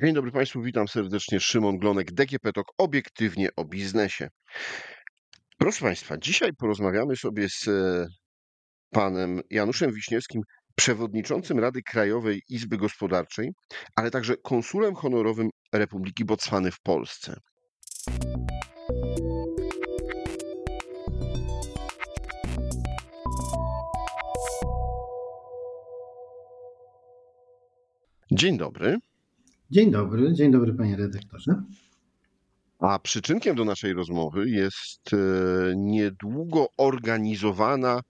Dzień dobry Państwu, witam serdecznie. Szymon Glonek, DGP TOK, obiektywnie o biznesie. Proszę Państwa, dzisiaj porozmawiamy sobie z e, panem Januszem Wiśniewskim, przewodniczącym Rady Krajowej Izby Gospodarczej, ale także konsulem honorowym Republiki Botswany w Polsce. Dzień dobry. Dzień dobry, dzień dobry panie redaktorze. A przyczynkiem do naszej rozmowy jest e, niedługo organizowana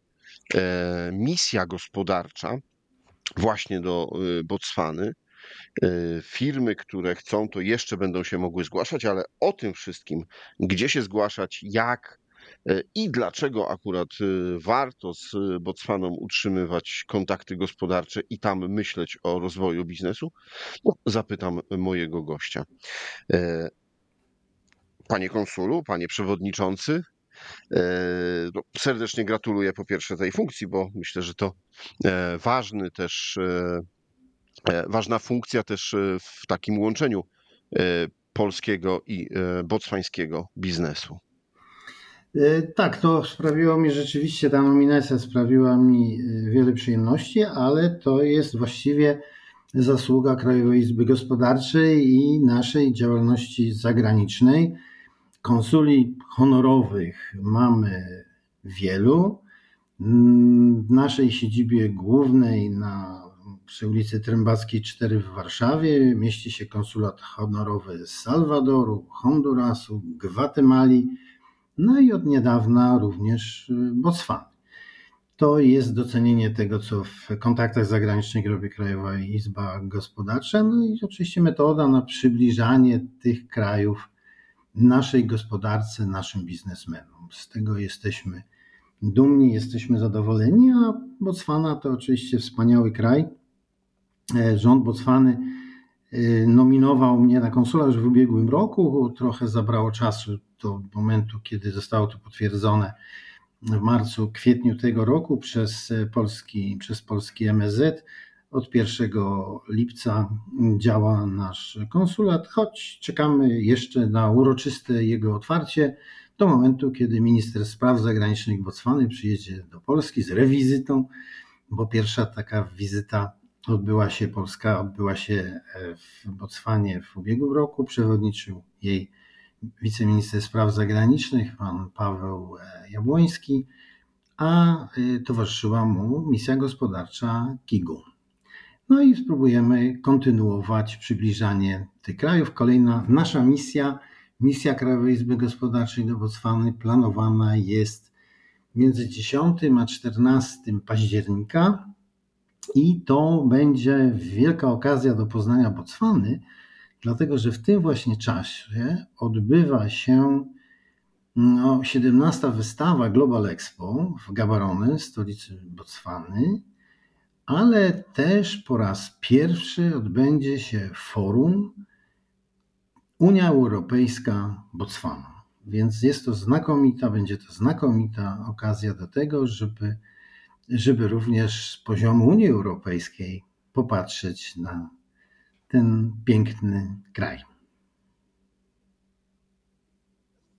e, misja gospodarcza właśnie do e, Botswany. Firmy, które chcą, to jeszcze będą się mogły zgłaszać, ale o tym wszystkim, gdzie się zgłaszać, jak i dlaczego akurat warto z Botswaną utrzymywać kontakty gospodarcze i tam myśleć o rozwoju biznesu, no, zapytam mojego gościa. Panie konsulu, panie przewodniczący, no, serdecznie gratuluję po pierwsze tej funkcji, bo myślę, że to e, ważny też, e, e, ważna funkcja też w takim łączeniu polskiego i botswańskiego biznesu. Tak, to sprawiło mi rzeczywiście, ta nominacja sprawiła mi wiele przyjemności, ale to jest właściwie zasługa Krajowej Izby Gospodarczej i naszej działalności zagranicznej Konsuli honorowych mamy wielu. W naszej siedzibie głównej na przy ulicy Trębackiej 4 w Warszawie mieści się konsulat honorowy z Salwadoru, Hondurasu, Gwatemali, no i od niedawna również Botswany. To jest docenienie tego, co w kontaktach zagranicznych robi Krajowa Izba Gospodarcza, no i oczywiście metoda na przybliżanie tych krajów naszej gospodarce, naszym biznesmenom. Z tego jesteśmy dumni, jesteśmy zadowoleni, a Botswana to oczywiście wspaniały kraj. E, rząd Botswany e, nominował mnie na konsula już w ubiegłym roku. Trochę zabrało czasu do momentu, kiedy zostało to potwierdzone w marcu, kwietniu tego roku przez polski, przez polski MSZ. Od 1 lipca działa nasz konsulat, choć czekamy jeszcze na uroczyste jego otwarcie do momentu, kiedy minister spraw zagranicznych Botswany przyjedzie do Polski z rewizytą, bo pierwsza taka wizyta odbyła się, Polska odbyła się w Botswanie w ubiegłym roku. Przewodniczył jej wiceminister spraw zagranicznych, pan Paweł Jabłoński, a towarzyszyła mu misja gospodarcza KIGU. No i spróbujemy kontynuować przybliżanie tych krajów. Kolejna nasza misja, misja Krajowej Izby Gospodarczej do Botswany planowana jest między 10 a 14 października i to będzie wielka okazja do poznania Botswany, dlatego że w tym właśnie czasie odbywa się no, 17 wystawa Global Expo w Gaborone, stolicy Botswany ale też po raz pierwszy odbędzie się forum Unia Europejska Botswana. Więc jest to znakomita, będzie to znakomita okazja do tego, żeby, żeby również z poziomu Unii Europejskiej popatrzeć na ten piękny kraj.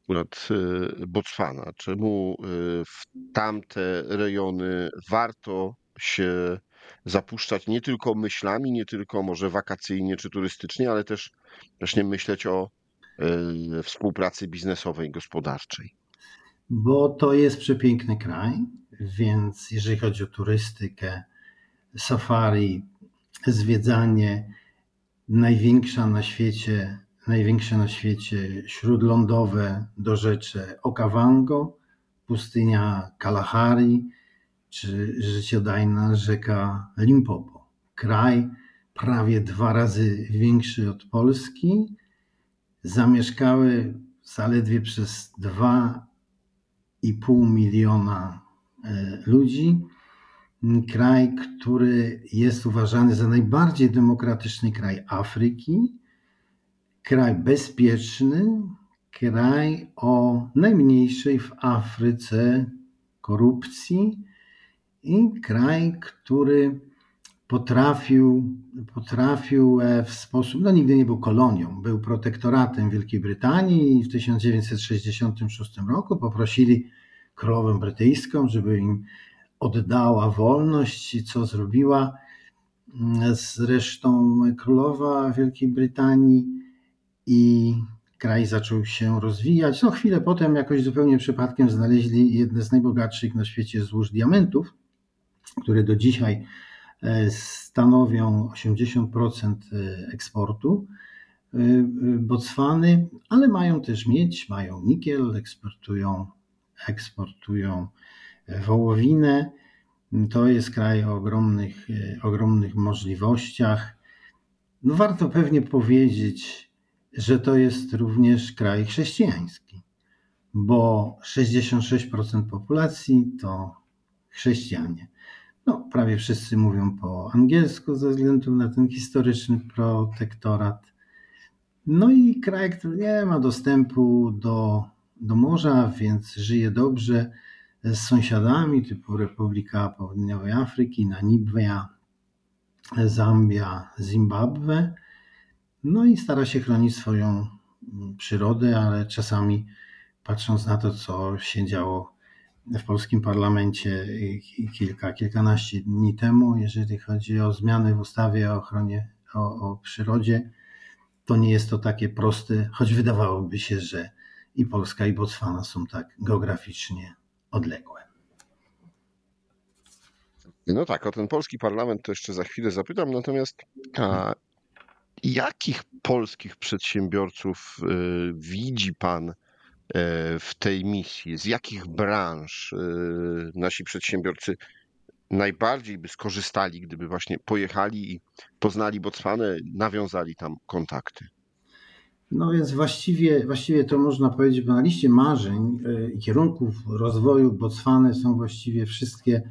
Akurat y, Botswana, czemu y, w tamte rejony warto się zapuszczać nie tylko myślami, nie tylko może wakacyjnie czy turystycznie, ale też właśnie myśleć o y, współpracy biznesowej, gospodarczej. Bo to jest przepiękny kraj, więc jeżeli chodzi o turystykę, safari, zwiedzanie, największa na świecie, największe na świecie śródlądowe dorzecze Okavango, pustynia Kalahari, czy życiodajna rzeka Limpopo. Kraj prawie dwa razy większy od Polski, zamieszkały zaledwie przez 2,5 miliona e, ludzi. Kraj, który jest uważany za najbardziej demokratyczny kraj Afryki, kraj bezpieczny, kraj o najmniejszej w Afryce korupcji i kraj, który potrafił, potrafił w sposób, no nigdy nie był kolonią, był protektoratem Wielkiej Brytanii i w 1966 roku poprosili królową brytyjską, żeby im oddała wolność, co zrobiła zresztą królowa Wielkiej Brytanii i kraj zaczął się rozwijać. No chwilę potem jakoś zupełnie przypadkiem znaleźli jedne z najbogatszych na świecie złóż diamentów, które do dzisiaj e, stanowią 80% e, eksportu e, Botswany, ale mają też miedź, mają nikiel, eksportują, eksportują wołowinę. To jest kraj o ogromnych, ogromnych możliwościach. No warto pewnie powiedzieć, że to jest również kraj chrześcijański, bo 66% populacji to chrześcijanie. No, prawie wszyscy mówią po angielsku ze względu na ten historyczny protektorat. No i kraj, który nie ma dostępu do, do morza, więc żyje dobrze z sąsiadami typu Republika Południowej Afryki, Namibia, Zambia, Zimbabwe. No i stara się chronić swoją przyrodę, ale czasami patrząc na to, co się działo w polskim parlamencie kilka, kilkanaście dni temu, jeżeli chodzi o zmiany w ustawie o ochronie, o, o przyrodzie, to nie jest to takie proste, choć wydawałoby się, że i Polska, i Botswana są tak geograficznie odległe. No tak, o ten polski parlament to jeszcze za chwilę zapytam, natomiast a, jakich polskich przedsiębiorców y, widzi Pan y, w tej misji? Z jakich branż y, nasi przedsiębiorcy najbardziej by skorzystali, gdyby właśnie pojechali i poznali Botswanę, nawiązali tam kontakty? No więc właściwie, właściwie to można powiedzieć, bo na liście marzeń i kierunków rozwoju Botswany są właściwie wszystkie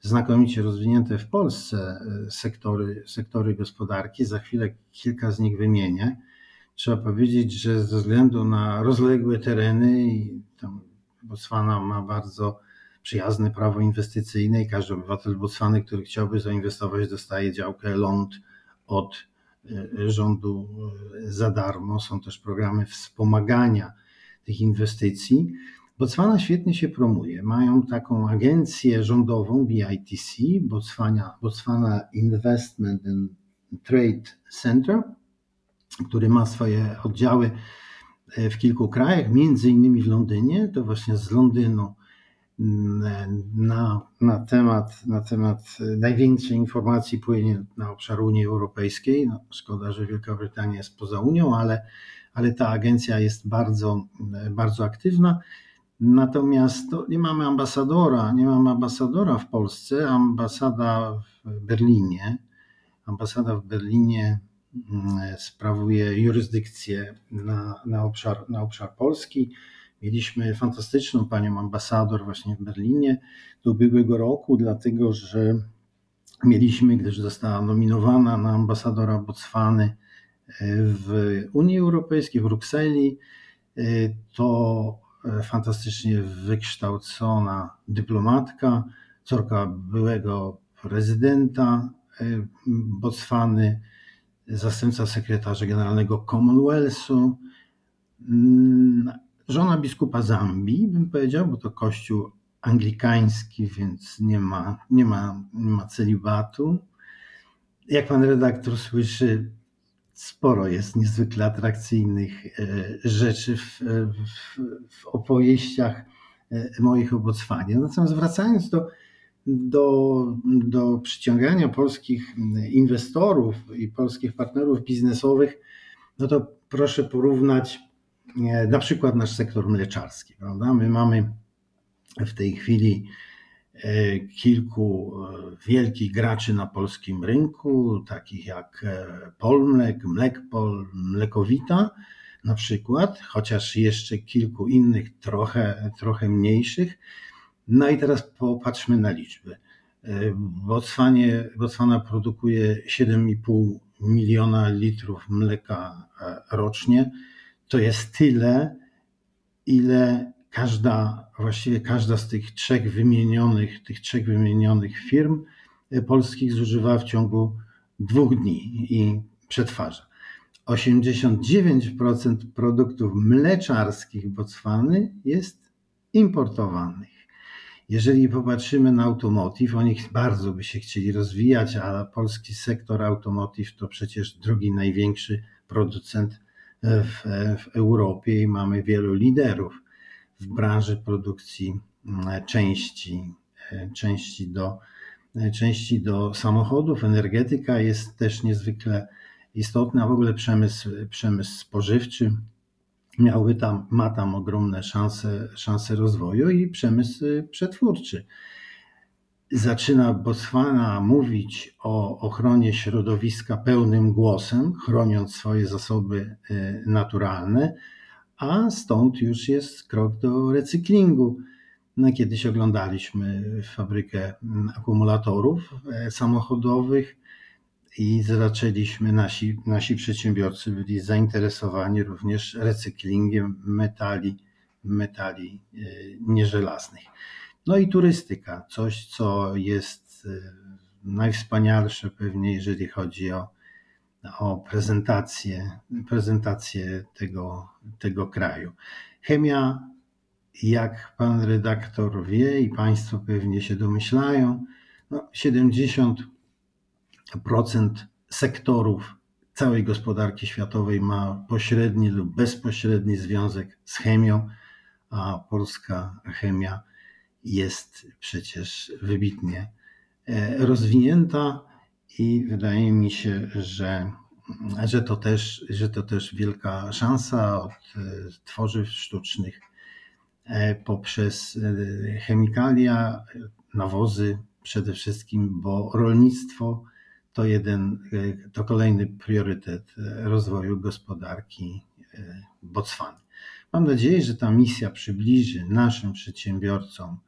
znakomicie rozwinięte w Polsce e, sektory, sektory gospodarki. Za chwilę kilka z nich wymienię. Trzeba powiedzieć, że ze względu na rozległe tereny i tam Botswana ma bardzo przyjazne prawo inwestycyjne i każdy obywatel Botswany, który chciałby zainwestować, dostaje działkę ląd od rządu e, za darmo. Są też programy wspomagania tych inwestycji. Botswana świetnie się promuje. Mają taką agencję rządową BITC, Botswana, Botswana Investment and Trade Center, który ma swoje oddziały e, w kilku krajach, między innymi w Londynie. To właśnie z Londynu na, na, temat, na temat największej informacji płynie na obszar Unii Europejskiej. No, szkoda, że Wielka Brytania jest poza Unią, ale, ale ta agencja jest bardzo, bardzo aktywna. Natomiast nie mamy ambasadora, nie mamy ambasadora w Polsce. Ambasada w Berlinie, ambasada w Berlinie mm, sprawuje jurysdykcję na, na, obszar, na obszar Polski. Mieliśmy fantastyczną panią ambasador właśnie w Berlinie do ubiegłego roku, dlatego że mieliśmy, gdyż została nominowana na ambasadora Botswany w Unii Europejskiej, w Brukseli, to E, fantastycznie wykształcona dyplomatka, córka byłego prezydenta e, Botswany, zastępca sekretarza generalnego Commonwealthu, mm, żona biskupa Zambii, bym powiedział, bo to kościół anglikański, więc nie ma, nie ma, nie ma celibatu. Jak pan redaktor słyszy, sporo jest niezwykle atrakcyjnych e, rzeczy w, w, w opowieściach e, moich o Botswanie. Natomiast wracając do, do, do przyciągania polskich inwestorów i polskich partnerów biznesowych, no to proszę porównać e, na przykład nasz sektor mleczarski. Prawda? My mamy w tej chwili E, kilku e, wielkich graczy na polskim rynku, takich jak e, Polmlek, Mlekpol, Mlekowita na przykład, chociaż jeszcze kilku innych trochę, trochę mniejszych. No i teraz popatrzmy na liczby. Botswanie, Botswana produkuje 7,5 miliona litrów mleka rocznie. To jest tyle, ile każda, właściwie każda z tych trzech wymienionych, tych trzech wymienionych firm polskich zużywa w ciągu dwóch dni i przetwarza. 89% produktów mleczarskich Botswany jest importowanych. Jeżeli popatrzymy na automotive, oni bardzo by się chcieli rozwijać, a polski sektor automotive to przecież drugi największy producent w, w Europie i mamy wielu liderów w branży produkcji mm, części, e, części do, e, części do samochodów. Energetyka jest też niezwykle istotna, w ogóle przemysł, przemysł spożywczy miałby tam, ma tam ogromne szanse, szanse rozwoju i przemysł przetwórczy. Zaczyna Botswana mówić o ochronie środowiska pełnym głosem, chroniąc swoje zasoby e, naturalne, a stąd już jest krok do recyklingu. No, kiedyś oglądaliśmy fabrykę mm, akumulatorów e, samochodowych i zaczęliśmy, nasi, nasi przedsiębiorcy byli zainteresowani również recyklingiem metali, metali e, nieżelaznych. No i turystyka, coś co jest e, najwspanialsze pewnie, jeżeli chodzi o, o prezentację, prezentację tego, tego kraju. Chemia, jak pan redaktor wie i państwo pewnie się domyślają, no 70 procent sektorów całej gospodarki światowej ma pośredni lub bezpośredni związek z chemią, a polska chemia jest przecież wybitnie e, rozwinięta i wydaje mi się, że, że, to, też, że to też wielka szansa od e, tworzyw sztucznych e, poprzez chemikalia, nawozy przede wszystkim, bo rolnictwo to jeden, to kolejny priorytet rozwoju gospodarki Botswany. Mam nadzieję, że ta misja przybliży naszym przedsiębiorcom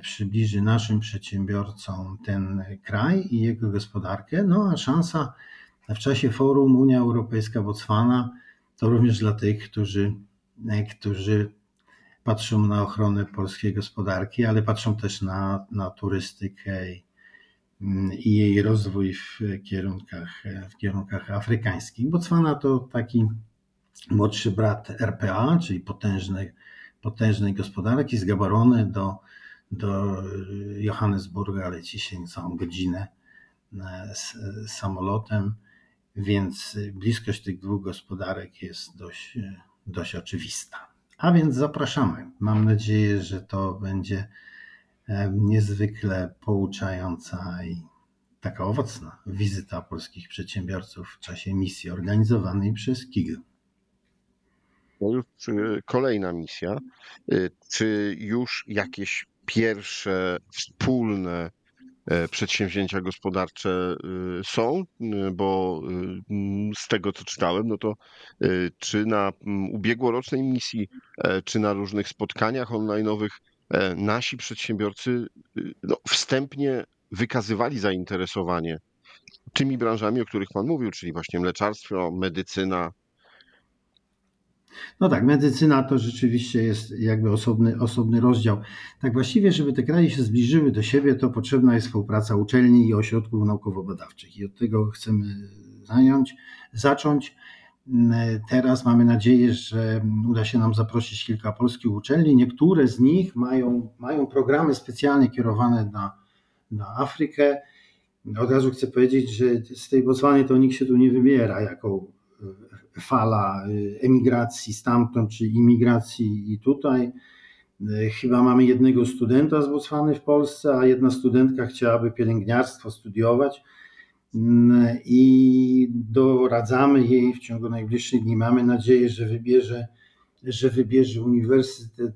przybliży naszym przedsiębiorcom ten kraj i jego gospodarkę. No a szansa w czasie forum Unia Europejska Botswana to również dla tych, którzy, e, którzy patrzą na ochronę polskiej gospodarki, ale patrzą też na, na turystykę i, jej rozwój w kierunkach, w kierunkach afrykańskich. Botswana to taki młodszy brat RPA, czyli potężnej, potężnej gospodarki, z Gaborone do do Johannesburga leci całą godzinę e, samolotem, więc bliskość tych dwóch gospodarek jest dość, dość oczywista. A więc zapraszamy. Mam nadzieję, że to będzie e, niezwykle pouczająca i taka owocna wizyta polskich przedsiębiorców w czasie misji organizowanej przez KIG. To już kolejna misja. E, czy już jakieś pierwsze wspólne e, przedsięwzięcia gospodarcze e, są, e, bo z tego co czytałem, no to czy na ubiegłorocznej misji, czy na różnych spotkaniach online'owych nasi przedsiębiorcy no, wstępnie wykazywali zainteresowanie tymi branżami, o których Pan mówił, czyli właśnie mleczarstwo, medycyna, no tak, medycyna to rzeczywiście jest jakby osobny, osobny rozdział. Tak właściwie, żeby te kraje się zbliżyły do siebie, to potrzebna jest współpraca uczelni i ośrodków naukowo-badawczych. I od tego chcemy zająć, zacząć. Teraz mamy nadzieję, że uda się nam zaprosić kilka polskich uczelni. Niektóre z nich mają, mają programy specjalnie kierowane na, na Afrykę. Od razu chcę powiedzieć, że z tej Botswany to nikt się tu nie wybiera jako fala y, emigracji stamtąd, czy imigracji i tutaj. Y, chyba mamy jednego studenta z Botswany w Polsce, a jedna studentka chciałaby pielęgniarstwo studiować mm, i doradzamy jej w ciągu najbliższych dni. Mamy nadzieję, że wybierze, że wybierze Uniwersytet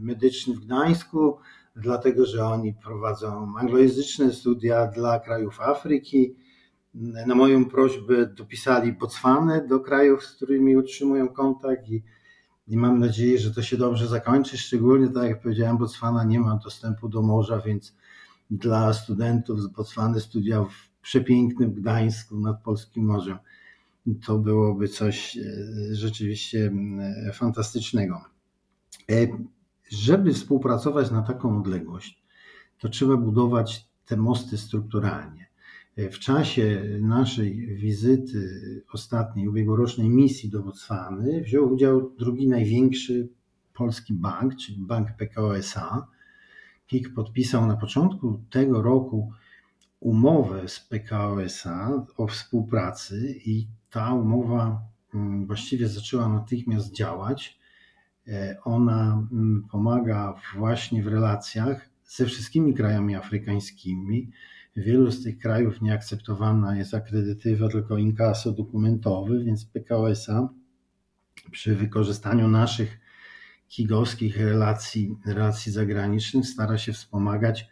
Medyczny w Gdańsku, dlatego że oni prowadzą anglojęzyczne studia dla krajów Afryki na moją prośbę dopisali Botswanę do krajów, z którymi utrzymują kontakt i, i mam nadzieję, że to się dobrze zakończy. Szczególnie, tak jak powiedziałem, Botswana nie ma dostępu do morza, więc dla studentów z Botswany studia w przepięknym Gdańsku nad Polskim Morzem to byłoby coś e, rzeczywiście e, fantastycznego. E, żeby współpracować na taką odległość, to trzeba budować te mosty strukturalnie. W czasie naszej wizyty ostatniej, ubiegłorocznej misji do Botswany wziął udział drugi największy polski bank, czyli Bank PKO SA. KIK podpisał na początku tego roku umowę z PKO SA o współpracy i ta umowa mm, właściwie zaczęła natychmiast działać. E, ona mm, pomaga właśnie w relacjach ze wszystkimi krajami afrykańskimi. W wielu z tych krajów nieakceptowana jest akredytywa, tylko inkaso dokumentowy, więc PKO SA przy wykorzystaniu naszych kigowskich relacji, relacji zagranicznych stara się wspomagać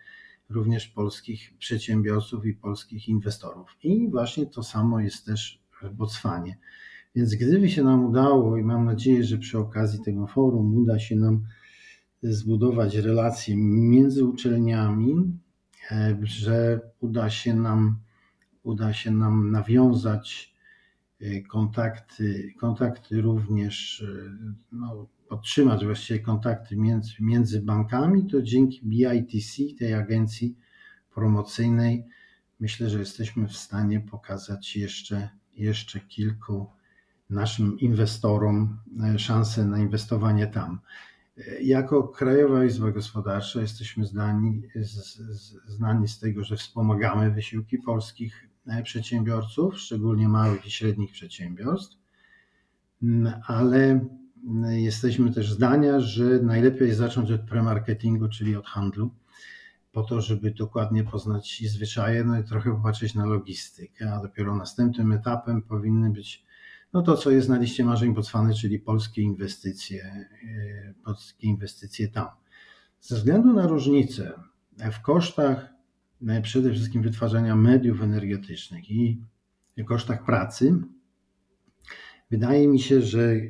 również polskich przedsiębiorców i polskich inwestorów. I właśnie to samo jest też w Botswanie. Więc gdyby się nam udało, i mam nadzieję, że przy okazji tego forum uda się nam zbudować relacje między uczelniami, e, że uda się nam, uda się nam nawiązać e, kontakty, kontakty również, e, no, podtrzymać właściwie kontakty między, między bankami, to dzięki BITC, tej agencji promocyjnej, myślę, że jesteśmy w stanie pokazać jeszcze, jeszcze kilku naszym inwestorom szansę na inwestowanie tam. Jako Krajowa Izba Gospodarcza jesteśmy znani z, znani z tego, że wspomagamy wysiłki polskich e, przedsiębiorców, szczególnie małych i średnich przedsiębiorstw, mm, ale mm, jesteśmy też zdania, że najlepiej zacząć od premarketingu, czyli od handlu, po to, żeby dokładnie poznać zwyczaje, no i trochę popatrzeć na logistykę, a dopiero następnym etapem powinny być no to, co jest na liście marzeń Botswany, czyli polskie inwestycje, e, polskie inwestycje tam. Ze względu na różnice w kosztach e, przede wszystkim wytwarzania mediów energetycznych i kosztach pracy, wydaje mi się, że e,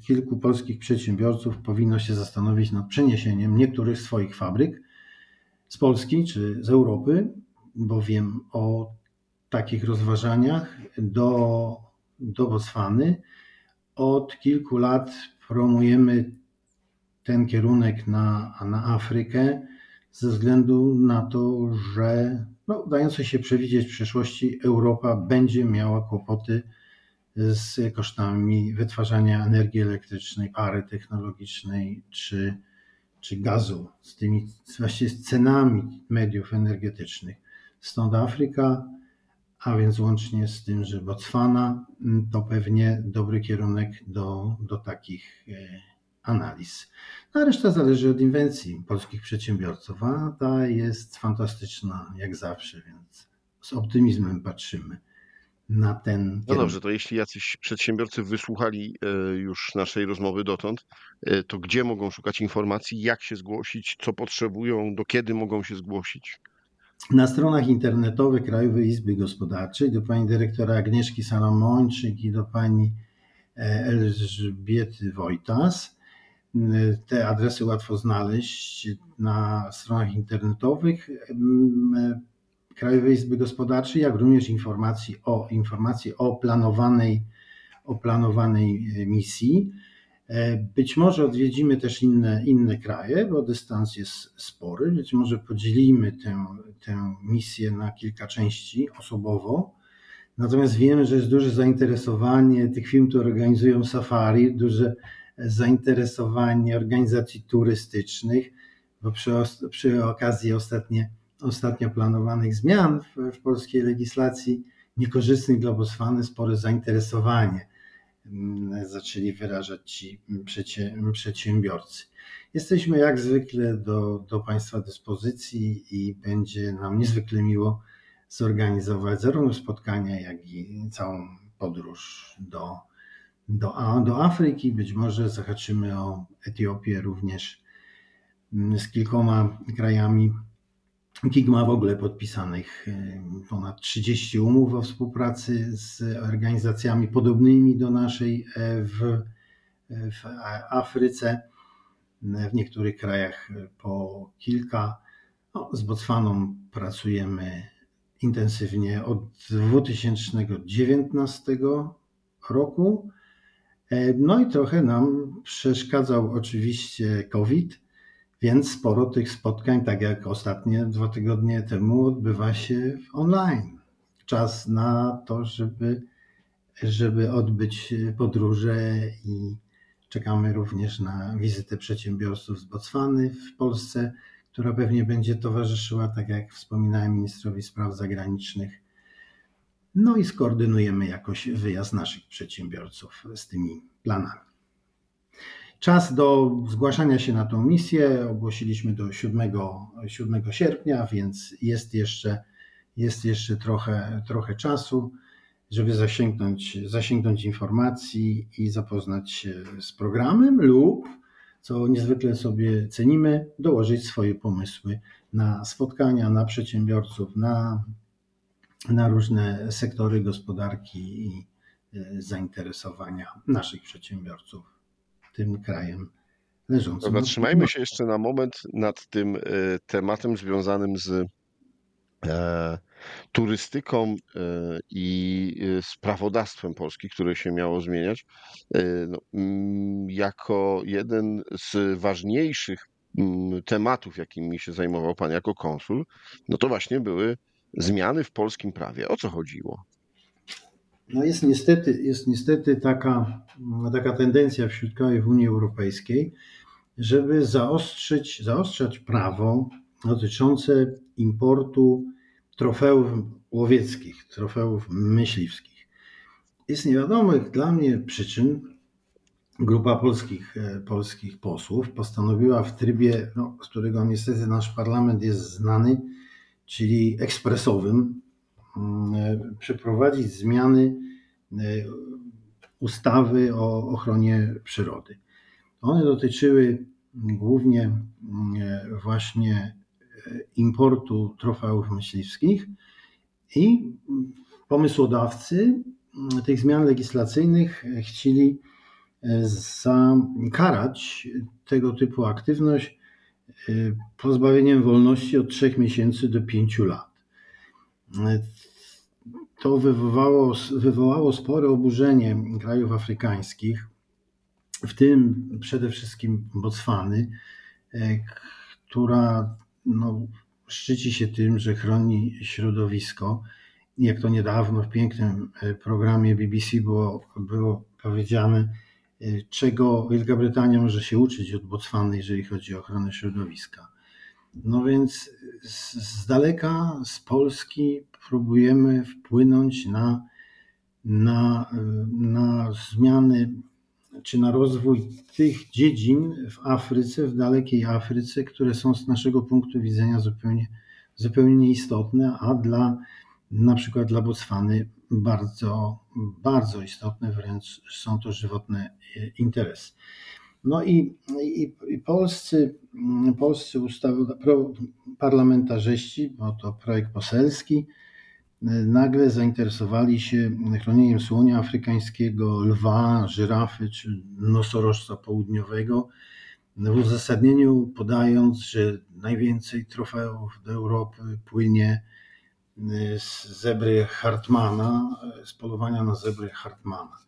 kilku polskich przedsiębiorców powinno się zastanowić nad przeniesieniem niektórych swoich fabryk z Polski czy z Europy, bo wiem o takich rozważaniach do do Botswany. Od kilku lat promujemy ten kierunek na, na Afrykę ze względu na to, że no, dające się przewidzieć w przyszłości Europa będzie miała kłopoty z kosztami wytwarzania energii elektrycznej, pary technologicznej czy, czy gazu, z tymi właściwie z cenami mediów energetycznych. Stąd Afryka a więc łącznie z tym, że Botswana mm, to pewnie dobry kierunek do, do takich e, analiz. No, a reszta zależy od inwencji polskich przedsiębiorców, a ta jest fantastyczna jak zawsze, więc z optymizmem patrzymy na ten. No kierunek. dobrze, to jeśli jacyś przedsiębiorcy wysłuchali e, już naszej rozmowy dotąd, e, to gdzie mogą szukać informacji, jak się zgłosić, co potrzebują, do kiedy mogą się zgłosić? Na stronach internetowych Krajowej Izby Gospodarczej do pani dyrektora Agnieszki Salamończyk i do pani e, Elżbiety Wojtas. Te adresy łatwo znaleźć na stronach internetowych Krajowej Izby Gospodarczej, jak również informacji o, informacji o planowanej, o planowanej e, misji. E, być może odwiedzimy też inne, inne kraje, bo dystans jest spory. Być może podzielimy tę, tę misję na kilka części osobowo. Natomiast wiemy, że jest duże zainteresowanie tych firm, które organizują safari, duże zainteresowanie organizacji turystycznych, bo przy, przy okazji ostatnie, ostatnio planowanych zmian w, w polskiej legislacji niekorzystnych dla Botswany spore zainteresowanie zaczęli wyrażać ci przedsiębiorcy. Jesteśmy jak zwykle do, do Państwa dyspozycji i będzie nam niezwykle miło zorganizować zarówno spotkania, jak i całą podróż do, do, do Afryki. Być może zahaczymy o Etiopię również mm, z kilkoma krajami KIG ma w ogóle podpisanych y, ponad 30 umów o współpracy z organizacjami podobnymi do naszej e, w, w Afryce, w niektórych krajach po kilka. No, z Botswaną pracujemy intensywnie od 2019 roku. E, no i trochę nam przeszkadzał oczywiście COVID Więc sporo tych spotkań, tak jak ostatnie dwa tygodnie temu, odbywa się online. Czas na to, żeby, żeby odbyć podróże i czekamy również na wizytę przedsiębiorców z Botswany w Polsce, która pewnie będzie towarzyszyła, tak jak wspominałem, ministrowi spraw zagranicznych. No i skoordynujemy jakoś wyjazd naszych przedsiębiorców z tymi planami. Czas do zgłaszania się na tą misję ogłosiliśmy do 7, 7 sierpnia, więc jest jeszcze, jest jeszcze trochę, trochę czasu, żeby zasięgnąć, zasięgnąć informacji i zapoznać się z programem lub, co niezwykle sobie cenimy, dołożyć swoje pomysły na spotkania, na przedsiębiorców, na, na różne sektory gospodarki i e, zainteresowania naszych przedsiębiorców tym krajem leżącym. Zatrzymajmy się jeszcze na moment nad tym e, tematem związanym z e, turystyką e, i prawodawstwem Polski, które się miało zmieniać. No, mm, jako jeden z ważniejszych mm, tematów, jakimi się zajmował Pan jako konsul, no to właśnie były zmiany w polskim prawie. O co chodziło? No jest niestety, jest niestety taka, taka tendencja wśród krajów Unii Europejskiej, żeby zaostrzyć, zaostrzać prawo dotyczące importu trofeów łowieckich, trofeów myśliwskich. Z niewiadomych dla mnie przyczyn grupa polskich, e, polskich posłów postanowiła w trybie, no, z którego niestety nasz parlament jest znany, czyli ekspresowym, przeprowadzić zmiany e, ustawy o ochronie przyrody. One dotyczyły głównie mm, e, właśnie importu trofeów myśliwskich i pomysłodawcy mm, tych zmian legislacyjnych chcieli zakarać tego typu aktywność pozbawieniem wolności od 3 miesięcy do 5 lat to wywołało, wywołało spore oburzenie krajów afrykańskich, w tym przede wszystkim Botswany, e, która no, szczyci się tym, że chroni środowisko. Jak to niedawno w pięknym e, programie BBC było, było powiedziane, e, czego Wielka Brytania może się uczyć od Botswany, jeżeli chodzi o ochronę środowiska. No więc z, daleka, z Polski próbujemy wpłynąć na, na, na zmiany czy na rozwój tych dziedzin w Afryce, w dalekiej Afryce, które są z naszego punktu widzenia zupełnie, zupełnie nieistotne, a dla na przykład dla Botswany bardzo, bardzo istotne, wręcz są to żywotne interesy. No i, i, i polscy, polscy ustaw, parlamentarzyści, bo to projekt poselski, nagle zainteresowali się chronieniem słonia afrykańskiego, lwa, żyrafy czy nosorożca południowego. W uzasadnieniu podając, że najwięcej trofeów do Europy płynie z zebry Hartmana, z polowania na zebry Hartmana.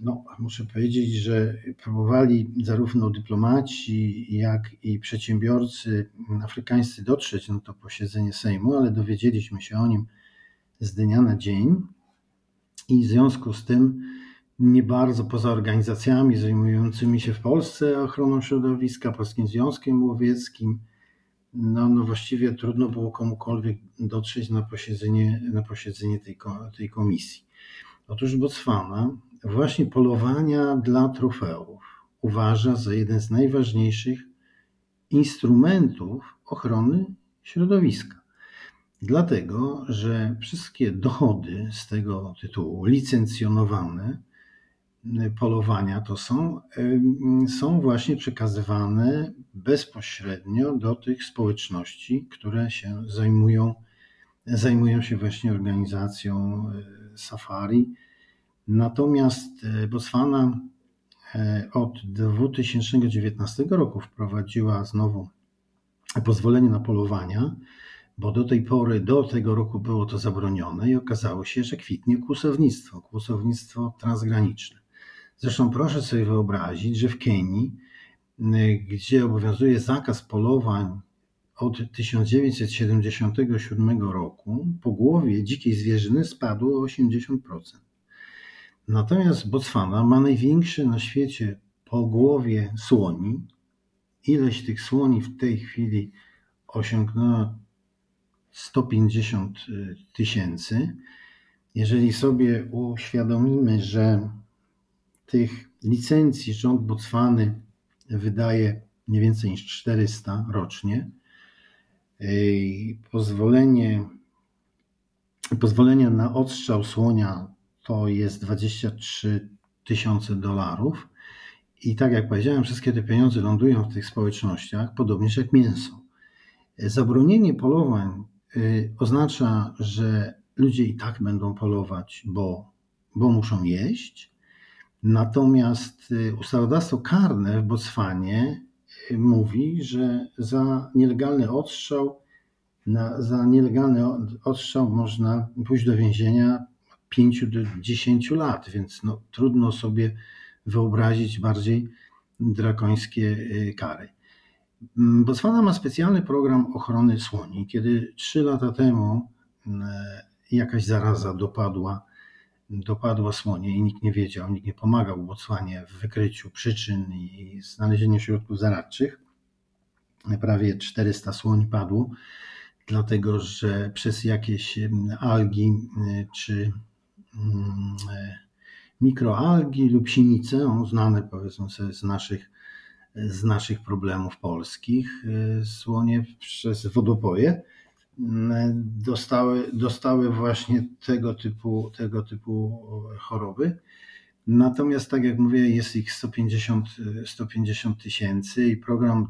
No, muszę powiedzieć, że próbowali zarówno dyplomaci, jak i przedsiębiorcy afrykańscy dotrzeć na to posiedzenie Sejmu, ale dowiedzieliśmy się o nim z dnia na dzień i w związku z tym nie bardzo poza organizacjami zajmującymi się w Polsce ochroną środowiska, Polskim Związkiem Łowieckim, no, no właściwie trudno było komukolwiek dotrzeć na posiedzenie, na posiedzenie tej, tej komisji. Otóż Botswana właśnie polowania dla trofeów uważa za jeden z najważniejszych instrumentów ochrony środowiska. Dlatego, że wszystkie dochody z tego tytułu licencjonowane polowania to są, są właśnie przekazywane bezpośrednio do tych społeczności, które się zajmują, zajmują się właśnie organizacją e, safari. Natomiast e, Botswana e, od 2019 roku wprowadziła znowu pozwolenie na polowania bo do tej pory, do tego roku było to zabronione i okazało się, że kwitnie kłusownictwo, kłusownictwo transgraniczne. Zresztą proszę sobie wyobrazić, że w Kenii gdzie obowiązuje zakaz polowań od 1977 roku, pogłowie dzikiej zwierzyny spadło o 80%. Natomiast Botswana ma największe na świecie pogłowie słoni. Ileś tych słoni w tej chwili osiągnęła 150 tysięcy. Jeżeli sobie uświadomimy, że tych licencji rząd Botswany wydaje nie więcej niż 400 rocznie, pozwolenie, pozwolenie na odstrzał słonia to jest 23 tysiące dolarów. I tak jak powiedziałem, wszystkie te pieniądze lądują w tych społecznościach, podobnież jak mięso. Zabronienie polowań y, oznacza, że ludzie i tak będą polować, bo, bo muszą jeść. Natomiast y, ustawodawstwo karne w Botswanie y, mówi, że za nielegalny odstrzał, na, za nielegalny odstrzał można pójść do więzienia 5 do 10 lat, więc no, trudno sobie wyobrazić bardziej drakońskie kary. Mm, Botswana ma specjalny program ochrony słoni. Kiedy trzy lata temu mm, jakaś zaraza dopadła, dopadła słonie i nikt nie wiedział, nikt nie pomagał Botswanie w wykryciu przyczyn i znalezieniu środków zaradczych, prawie 400 słoni padło, dlatego że przez jakieś mm, algi czy mikroalgi lub sinice, znane powiedzmy sobie z naszych z naszych problemów polskich. Y, słonie przez wodopoje y, dostały, dostały właśnie tego typu, tego typu choroby. Natomiast, tak jak mówię, jest ich 150, 150 tysięcy i program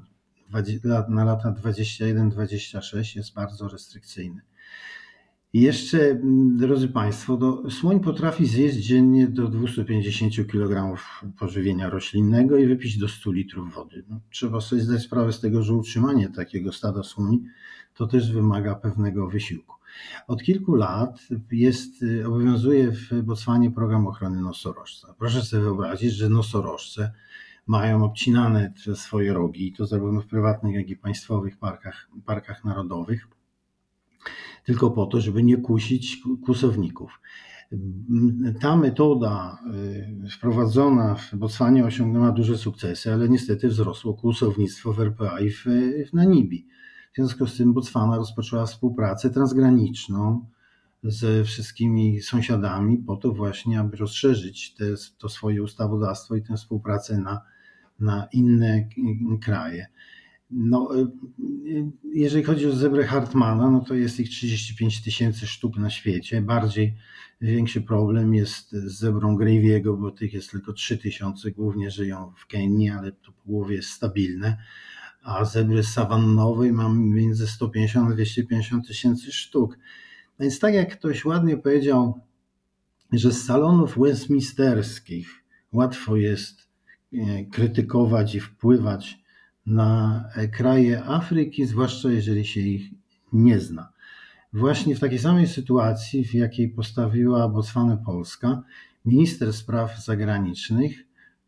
na lata 21-26 jest bardzo restrykcyjny. I jeszcze, mm, drodzy Państwo, do, słoń potrafi zjeść dziennie do 250 kg pożywienia roślinnego i wypić do 100 litrów wody. No, trzeba sobie zdać sprawę z tego, że utrzymanie takiego stada słoni to też wymaga pewnego wysiłku. Od kilku lat jest, obowiązuje w Botswanie program ochrony nosorożca. Proszę sobie wyobrazić, że nosorożce mają obcinane swoje rogi, to zarówno w prywatnych, jak i państwowych parkach, parkach narodowych tylko po to, żeby nie kusić kusowników. Ta metoda y, wprowadzona w Botswanie osiągnęła duże sukcesy, ale niestety wzrosło kłusownictwo w RPA i w, w Namibii. W związku z tym Botswana rozpoczęła współpracę transgraniczną ze wszystkimi sąsiadami po to właśnie, aby rozszerzyć te, to swoje ustawodawstwo i tę współpracę na, na inne kraje. No, y, y, jeżeli chodzi o zebrę Hartmana, no to jest ich 35 tysięcy sztuk na świecie. Bardziej większy problem jest z zebrą Graviego, bo tych jest tylko 3 tysiące, głównie żyją w Kenii, ale to po głowie jest stabilne. A zebry sawannowej mam między 150 a 250 tysięcy sztuk. Więc tak jak ktoś ładnie powiedział, że z salonów westminsterskich łatwo jest krytykować i wpływać na kraje Afryki, zwłaszcza jeżeli się ich nie zna. Właśnie w takiej samej sytuacji, w jakiej postawiła Botswana Polska, minister spraw zagranicznych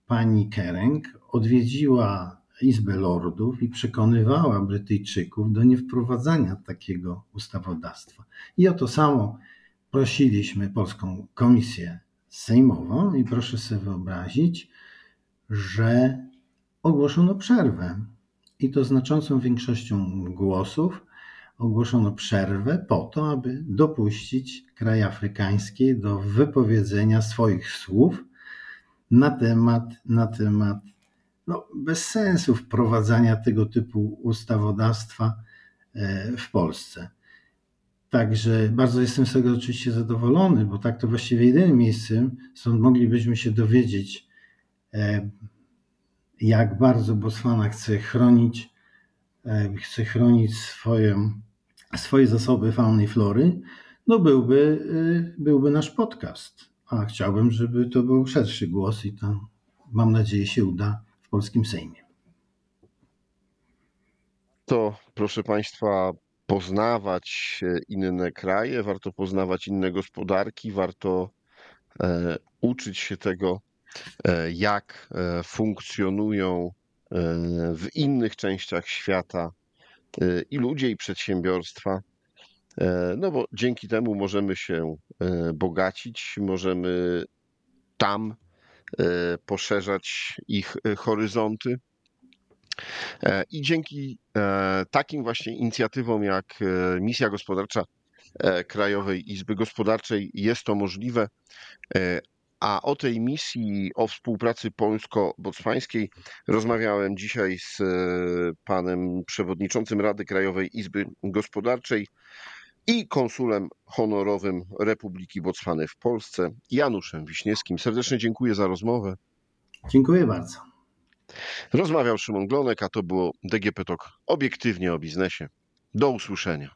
pani Kereng odwiedziła Izbę Lordów i przekonywała Brytyjczyków do niewprowadzania takiego ustawodawstwa. I o to samo prosiliśmy Polską Komisję Sejmową i proszę sobie wyobrazić, że ogłoszono przerwę. I to znaczącą większością głosów ogłoszono przerwę po to, aby dopuścić kraj afrykańskie do wypowiedzenia swoich słów na temat, na temat no, bez sensu wprowadzania tego typu ustawodawstwa e, w Polsce. Także bardzo jestem z tego oczywiście zadowolony, bo tak to właściwie jedynym miejscem, stąd moglibyśmy się dowiedzieć e, jak bardzo Botswana chce chronić, e, chce chronić swoje, swoje zasoby fauny i flory, no byłby, e, byłby nasz podcast. A chciałbym, żeby to był szerszy głos i to mam nadzieję się uda w polskim Sejmie. To proszę Państwa, poznawać inne kraje, warto poznawać inne gospodarki, warto e, uczyć się tego, E, jak e, funkcjonują w innych częściach świata e, i ludzie, i przedsiębiorstwa. E, no bo dzięki temu możemy się bogacić, możemy tam poszerzać ich horyzonty. I dzięki takim właśnie inicjatywom jak Misja Gospodarcza Krajowej Izby Gospodarczej jest to możliwe. A o tej misji, o współpracy polsko-bocwańskiej rozmawiałem dzisiaj z e, panem przewodniczącym Rady Krajowej Izby Gospodarczej i konsulem honorowym Republiki Botswany w Polsce, Januszem Wiśniewskim. Serdecznie dziękuję za rozmowę. Dziękuję bardzo. Rozmawiał Szymon Glonek, a to było DGP Talk obiektywnie o biznesie. Do usłyszenia.